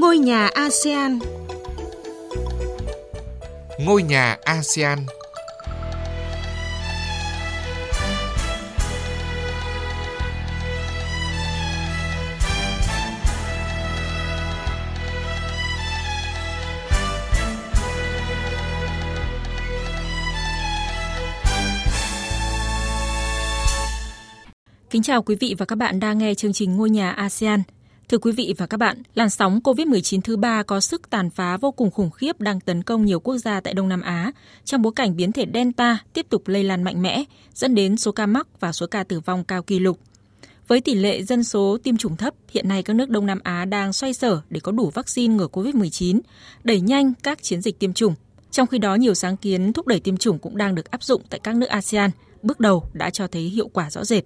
Ngôi nhà ASEAN Ngôi nhà ASEAN Kính chào quý vị và các bạn đang nghe chương trình Ngôi nhà ASEAN. Thưa quý vị và các bạn, làn sóng COVID-19 thứ ba có sức tàn phá vô cùng khủng khiếp đang tấn công nhiều quốc gia tại Đông Nam Á trong bối cảnh biến thể Delta tiếp tục lây lan mạnh mẽ, dẫn đến số ca mắc và số ca tử vong cao kỷ lục. Với tỷ lệ dân số tiêm chủng thấp, hiện nay các nước Đông Nam Á đang xoay sở để có đủ vaccine ngừa COVID-19, đẩy nhanh các chiến dịch tiêm chủng. Trong khi đó, nhiều sáng kiến thúc đẩy tiêm chủng cũng đang được áp dụng tại các nước ASEAN, bước đầu đã cho thấy hiệu quả rõ rệt.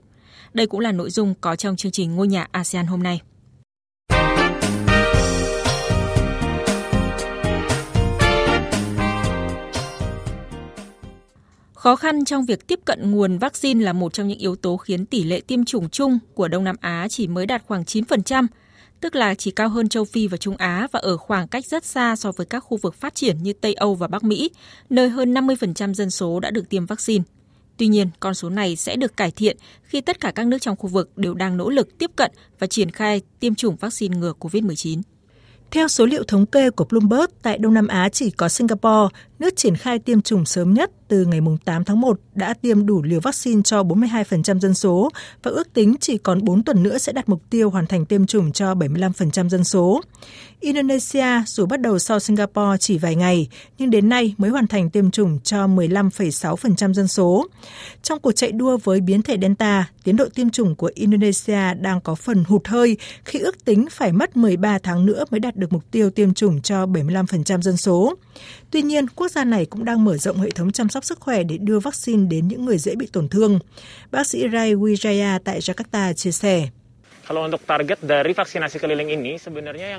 Đây cũng là nội dung có trong chương trình Ngôi nhà ASEAN hôm nay. Khó khăn trong việc tiếp cận nguồn vaccine là một trong những yếu tố khiến tỷ lệ tiêm chủng chung của Đông Nam Á chỉ mới đạt khoảng 9%, tức là chỉ cao hơn châu Phi và Trung Á và ở khoảng cách rất xa so với các khu vực phát triển như Tây Âu và Bắc Mỹ, nơi hơn 50% dân số đã được tiêm vaccine. Tuy nhiên, con số này sẽ được cải thiện khi tất cả các nước trong khu vực đều đang nỗ lực tiếp cận và triển khai tiêm chủng vaccine ngừa COVID-19. Theo số liệu thống kê của Bloomberg, tại Đông Nam Á chỉ có Singapore, nước triển khai tiêm chủng sớm nhất từ ngày 8 tháng 1 đã tiêm đủ liều vaccine cho 42% dân số và ước tính chỉ còn 4 tuần nữa sẽ đạt mục tiêu hoàn thành tiêm chủng cho 75% dân số. Indonesia dù bắt đầu sau Singapore chỉ vài ngày, nhưng đến nay mới hoàn thành tiêm chủng cho 15,6% dân số. Trong cuộc chạy đua với biến thể Delta, tiến độ tiêm chủng của Indonesia đang có phần hụt hơi khi ước tính phải mất 13 tháng nữa mới đạt được mục tiêu tiêm chủng cho 75% dân số. Tuy nhiên, quốc gia này cũng đang mở rộng hệ thống chăm sóc sức khỏe để đưa vaccine đến những người dễ bị tổn thương. Bác sĩ Ray Wijaya tại Jakarta chia sẻ.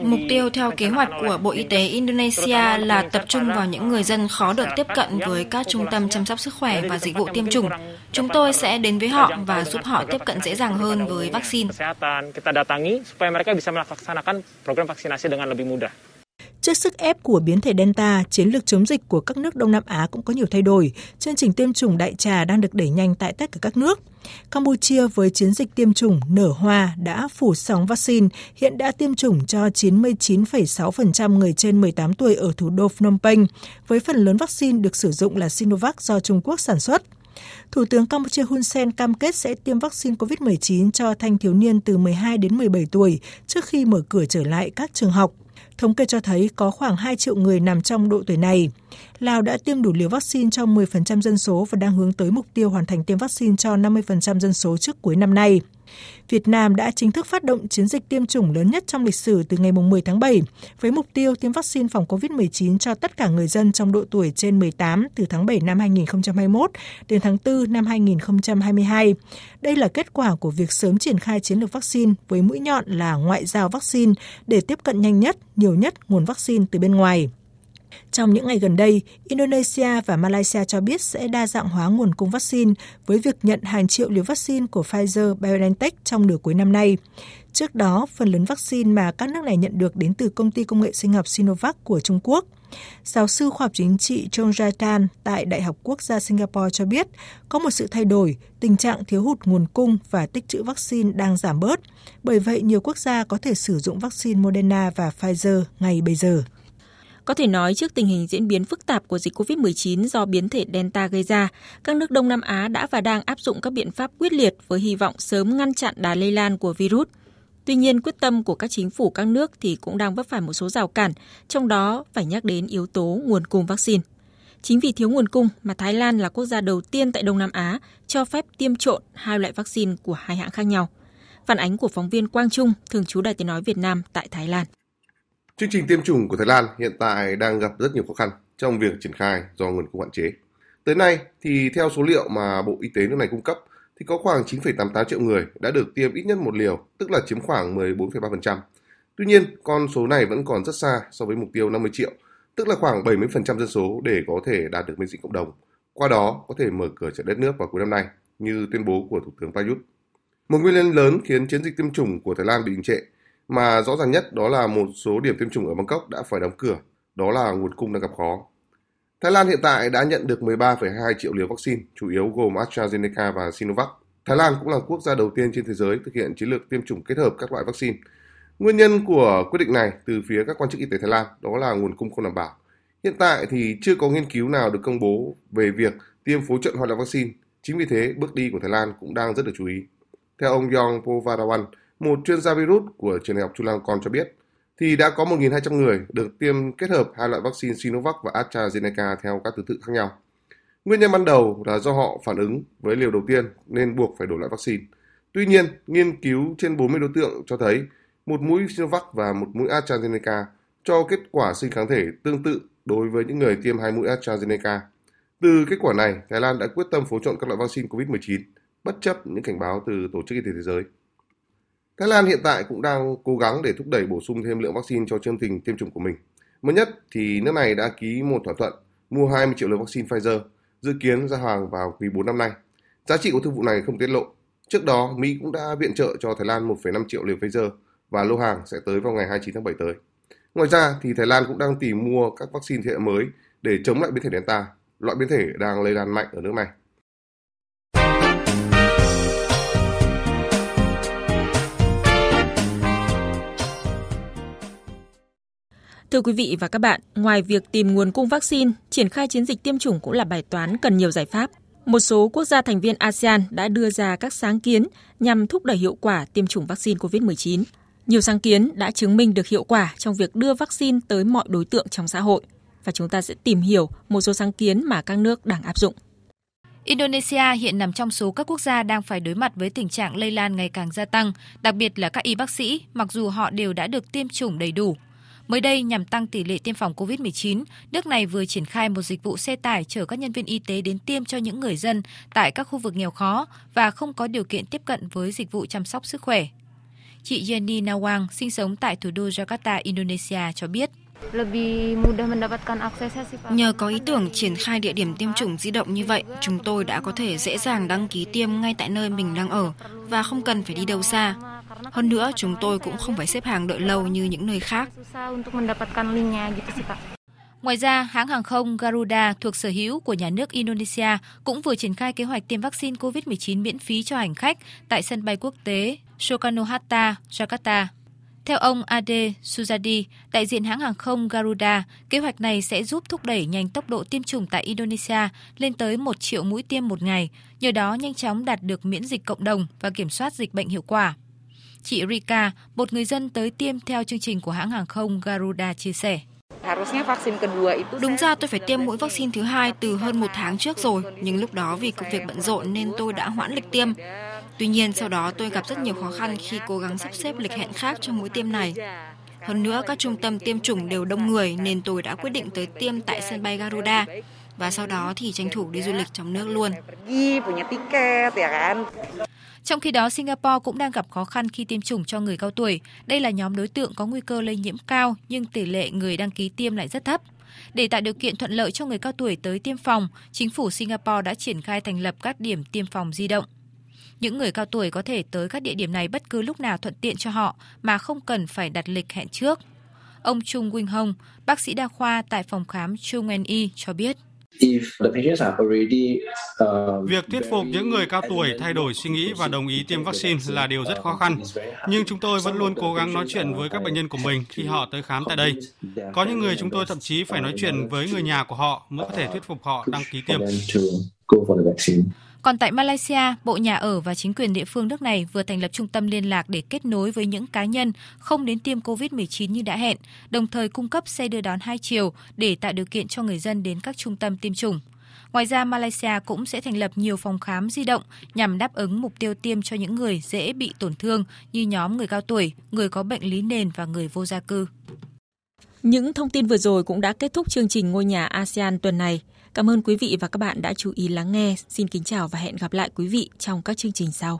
Mục tiêu theo kế hoạch của Bộ Y tế Indonesia là tập trung vào những người dân khó được tiếp cận với các trung tâm chăm sóc sức khỏe và dịch vụ tiêm chủng. Chúng tôi sẽ đến với họ và giúp họ tiếp cận dễ dàng hơn với vaccine. Trước sức ép của biến thể Delta, chiến lược chống dịch của các nước Đông Nam Á cũng có nhiều thay đổi. Chương trình tiêm chủng đại trà đang được đẩy nhanh tại tất cả các nước. Campuchia với chiến dịch tiêm chủng nở hoa đã phủ sóng vaccine, hiện đã tiêm chủng cho 99,6% người trên 18 tuổi ở thủ đô Phnom Penh, với phần lớn vaccine được sử dụng là Sinovac do Trung Quốc sản xuất. Thủ tướng Campuchia Hun Sen cam kết sẽ tiêm vaccine COVID-19 cho thanh thiếu niên từ 12 đến 17 tuổi trước khi mở cửa trở lại các trường học. Thống kê cho thấy có khoảng 2 triệu người nằm trong độ tuổi này. Lào đã tiêm đủ liều vaccine cho 10% dân số và đang hướng tới mục tiêu hoàn thành tiêm vaccine cho 50% dân số trước cuối năm nay. Việt Nam đã chính thức phát động chiến dịch tiêm chủng lớn nhất trong lịch sử từ ngày 10 tháng 7, với mục tiêu tiêm vaccine phòng COVID-19 cho tất cả người dân trong độ tuổi trên 18 từ tháng 7 năm 2021 đến tháng 4 năm 2022. Đây là kết quả của việc sớm triển khai chiến lược vaccine với mũi nhọn là ngoại giao vaccine để tiếp cận nhanh nhất, nhiều nhất nguồn vaccine từ bên ngoài. Trong những ngày gần đây, Indonesia và Malaysia cho biết sẽ đa dạng hóa nguồn cung vaccine với việc nhận hàng triệu liều vaccine của Pfizer-BioNTech trong nửa cuối năm nay. Trước đó, phần lớn vaccine mà các nước này nhận được đến từ công ty công nghệ sinh học Sinovac của Trung Quốc. Giáo sư khoa học chính trị Chong Jai-tan tại Đại học Quốc gia Singapore cho biết có một sự thay đổi, tình trạng thiếu hụt nguồn cung và tích trữ vaccine đang giảm bớt. Bởi vậy, nhiều quốc gia có thể sử dụng vaccine Moderna và Pfizer ngay bây giờ. Có thể nói trước tình hình diễn biến phức tạp của dịch COVID-19 do biến thể Delta gây ra, các nước Đông Nam Á đã và đang áp dụng các biện pháp quyết liệt với hy vọng sớm ngăn chặn đà lây lan của virus. Tuy nhiên, quyết tâm của các chính phủ các nước thì cũng đang vấp phải một số rào cản, trong đó phải nhắc đến yếu tố nguồn cung vaccine. Chính vì thiếu nguồn cung mà Thái Lan là quốc gia đầu tiên tại Đông Nam Á cho phép tiêm trộn hai loại vaccine của hai hãng khác nhau. Phản ánh của phóng viên Quang Trung, thường trú Đài Tiếng Nói Việt Nam tại Thái Lan. Chương trình tiêm chủng của Thái Lan hiện tại đang gặp rất nhiều khó khăn trong việc triển khai do nguồn cung hạn chế. Tới nay thì theo số liệu mà Bộ Y tế nước này cung cấp thì có khoảng 9,88 triệu người đã được tiêm ít nhất một liều, tức là chiếm khoảng 14,3%. Tuy nhiên, con số này vẫn còn rất xa so với mục tiêu 50 triệu, tức là khoảng 70% dân số để có thể đạt được miễn dịch cộng đồng. Qua đó có thể mở cửa trở đất nước vào cuối năm nay, như tuyên bố của Thủ tướng Prayut. Một nguyên nhân lớn khiến chiến dịch tiêm chủng của Thái Lan bị đình trệ mà rõ ràng nhất đó là một số điểm tiêm chủng ở Bangkok đã phải đóng cửa, đó là nguồn cung đang gặp khó. Thái Lan hiện tại đã nhận được 13,2 triệu liều vaccine, chủ yếu gồm AstraZeneca và Sinovac. Thái Lan cũng là quốc gia đầu tiên trên thế giới thực hiện chiến lược tiêm chủng kết hợp các loại vaccine. Nguyên nhân của quyết định này từ phía các quan chức y tế Thái Lan đó là nguồn cung không đảm bảo. Hiện tại thì chưa có nghiên cứu nào được công bố về việc tiêm phối trộn hoặc là vaccine. Chính vì thế, bước đi của Thái Lan cũng đang rất được chú ý. Theo ông Yong Povarawan, một chuyên gia virus của trường đại học Chulalongkorn cho biết, thì đã có 1.200 người được tiêm kết hợp hai loại vaccine Sinovac và AstraZeneca theo các thứ tự khác nhau. Nguyên nhân ban đầu là do họ phản ứng với liều đầu tiên nên buộc phải đổi lại vaccine. Tuy nhiên, nghiên cứu trên 40 đối tượng cho thấy một mũi Sinovac và một mũi AstraZeneca cho kết quả sinh kháng thể tương tự đối với những người tiêm hai mũi AstraZeneca. Từ kết quả này, Thái Lan đã quyết tâm phối trộn các loại vaccine COVID-19, bất chấp những cảnh báo từ Tổ chức Y tế Thế giới. Thái Lan hiện tại cũng đang cố gắng để thúc đẩy bổ sung thêm lượng vaccine cho chương trình tiêm chủng của mình. Mới nhất thì nước này đã ký một thỏa thuận mua 20 triệu liều vaccine Pfizer, dự kiến ra hàng vào quý 4 năm nay. Giá trị của thương vụ này không tiết lộ. Trước đó, Mỹ cũng đã viện trợ cho Thái Lan 1,5 triệu liều Pfizer và lô hàng sẽ tới vào ngày 29 tháng 7 tới. Ngoài ra thì Thái Lan cũng đang tìm mua các vaccine thế hệ mới để chống lại biến thể Delta, loại biến thể đang lây lan mạnh ở nước này. Thưa quý vị và các bạn, ngoài việc tìm nguồn cung vaccine, triển khai chiến dịch tiêm chủng cũng là bài toán cần nhiều giải pháp. Một số quốc gia thành viên ASEAN đã đưa ra các sáng kiến nhằm thúc đẩy hiệu quả tiêm chủng vaccine COVID-19. Nhiều sáng kiến đã chứng minh được hiệu quả trong việc đưa vaccine tới mọi đối tượng trong xã hội. Và chúng ta sẽ tìm hiểu một số sáng kiến mà các nước đang áp dụng. Indonesia hiện nằm trong số các quốc gia đang phải đối mặt với tình trạng lây lan ngày càng gia tăng, đặc biệt là các y bác sĩ, mặc dù họ đều đã được tiêm chủng đầy đủ. Mới đây, nhằm tăng tỷ lệ tiêm phòng COVID-19, nước này vừa triển khai một dịch vụ xe tải chở các nhân viên y tế đến tiêm cho những người dân tại các khu vực nghèo khó và không có điều kiện tiếp cận với dịch vụ chăm sóc sức khỏe. Chị Jenny Nawang sinh sống tại thủ đô Jakarta, Indonesia cho biết. Nhờ có ý tưởng triển khai địa điểm tiêm chủng di động như vậy, chúng tôi đã có thể dễ dàng đăng ký tiêm ngay tại nơi mình đang ở và không cần phải đi đâu xa. Hơn nữa, chúng tôi cũng không phải xếp hàng đợi lâu như những nơi khác. Ngoài ra, hãng hàng không Garuda thuộc sở hữu của nhà nước Indonesia cũng vừa triển khai kế hoạch tiêm vaccine COVID-19 miễn phí cho hành khách tại sân bay quốc tế Soekarno-Hatta, Jakarta. Theo ông Ade Suzadi, đại diện hãng hàng không Garuda, kế hoạch này sẽ giúp thúc đẩy nhanh tốc độ tiêm chủng tại Indonesia lên tới 1 triệu mũi tiêm một ngày, nhờ đó nhanh chóng đạt được miễn dịch cộng đồng và kiểm soát dịch bệnh hiệu quả. Chị Rika, một người dân tới tiêm theo chương trình của hãng hàng không Garuda chia sẻ. Đúng ra tôi phải tiêm mũi vaccine thứ hai từ hơn một tháng trước rồi, nhưng lúc đó vì công việc bận rộn nên tôi đã hoãn lịch tiêm. Tuy nhiên sau đó tôi gặp rất nhiều khó khăn khi cố gắng sắp xếp lịch hẹn khác cho mũi tiêm này. Hơn nữa các trung tâm tiêm chủng đều đông người nên tôi đã quyết định tới tiêm tại sân bay Garuda và sau đó thì tranh thủ đi du lịch trong nước luôn. Trong khi đó, Singapore cũng đang gặp khó khăn khi tiêm chủng cho người cao tuổi. Đây là nhóm đối tượng có nguy cơ lây nhiễm cao nhưng tỷ lệ người đăng ký tiêm lại rất thấp. Để tạo điều kiện thuận lợi cho người cao tuổi tới tiêm phòng, chính phủ Singapore đã triển khai thành lập các điểm tiêm phòng di động. Những người cao tuổi có thể tới các địa điểm này bất cứ lúc nào thuận tiện cho họ mà không cần phải đặt lịch hẹn trước. Ông Chung Wing Hong, bác sĩ đa khoa tại phòng khám Chung Y cho biết. Uh, Việc thuyết phục những người cao tuổi thay đổi suy nghĩ và đồng ý tiêm vaccine là điều rất khó khăn, nhưng chúng tôi vẫn luôn cố gắng nói chuyện với các bệnh nhân của mình khi họ tới khám tại đây. Có những người chúng tôi thậm chí phải nói chuyện với người nhà của họ mới có thể thuyết phục họ đăng ký tiêm. Còn tại Malaysia, Bộ Nhà ở và chính quyền địa phương nước này vừa thành lập trung tâm liên lạc để kết nối với những cá nhân không đến tiêm COVID-19 như đã hẹn, đồng thời cung cấp xe đưa đón hai chiều để tạo điều kiện cho người dân đến các trung tâm tiêm chủng. Ngoài ra, Malaysia cũng sẽ thành lập nhiều phòng khám di động nhằm đáp ứng mục tiêu tiêm cho những người dễ bị tổn thương như nhóm người cao tuổi, người có bệnh lý nền và người vô gia cư. Những thông tin vừa rồi cũng đã kết thúc chương trình Ngôi nhà ASEAN tuần này. Cảm ơn quý vị và các bạn đã chú ý lắng nghe. Xin kính chào và hẹn gặp lại quý vị trong các chương trình sau.